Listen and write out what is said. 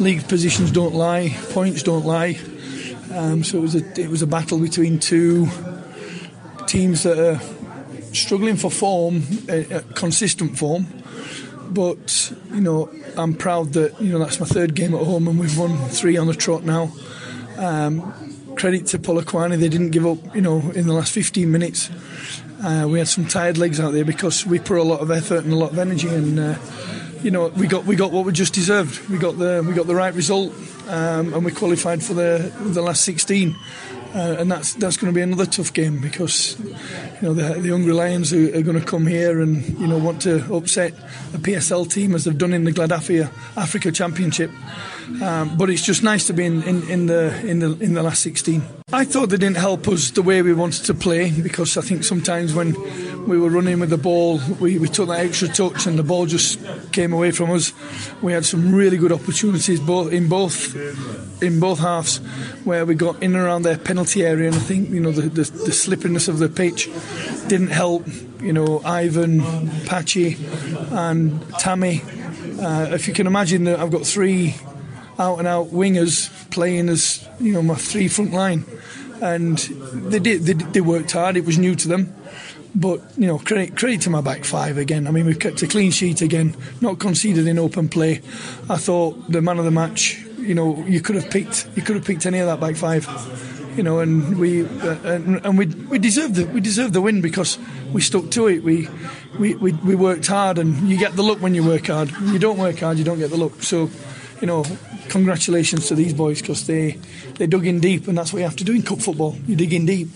League positions don't lie, points don't lie. Um, so it was a it was a battle between two teams that are struggling for form, uh, consistent form. But you know, I'm proud that you know that's my third game at home and we've won three on the trot now. Um, credit to Polokwane, they didn't give up. You know, in the last 15 minutes, uh, we had some tired legs out there because we put a lot of effort and a lot of energy and. Uh, you know, we got we got what we just deserved. We got the we got the right result, um, and we qualified for the the last 16. Uh, and that's that's going to be another tough game because you know the, the Hungry Lions are, are, going to come here and you know want to upset a PSL team as they've done in the Gladafia Africa Championship. Um, but it's just nice to be in, in, in, the in the in the last 16. I thought they didn't help us the way we wanted to play because I think sometimes when we were running with the ball, we, we took that extra touch and the ball just came away from us. We had some really good opportunities both in both in both halves where we got in and around their penalty area, and I think you know the, the, the slipperiness of the pitch didn't help. You know, Ivan, Patchy, and Tammy. Uh, if you can imagine that I've got three out and out wingers playing as you know my three front line, and they did they, they worked hard. It was new to them. But you know, credit, credit to my back five again. I mean, we've kept a clean sheet again, not conceded in open play. I thought the man of the match. You know, you could have picked you could have picked any of that back five. You know, and we uh, and, and we we deserved the we deserved the win because we stuck to it. We, we we we worked hard, and you get the luck when you work hard. You don't work hard, you don't get the luck. So, you know, congratulations to these boys because they they dug in deep, and that's what you have to do in cup football. You dig in deep.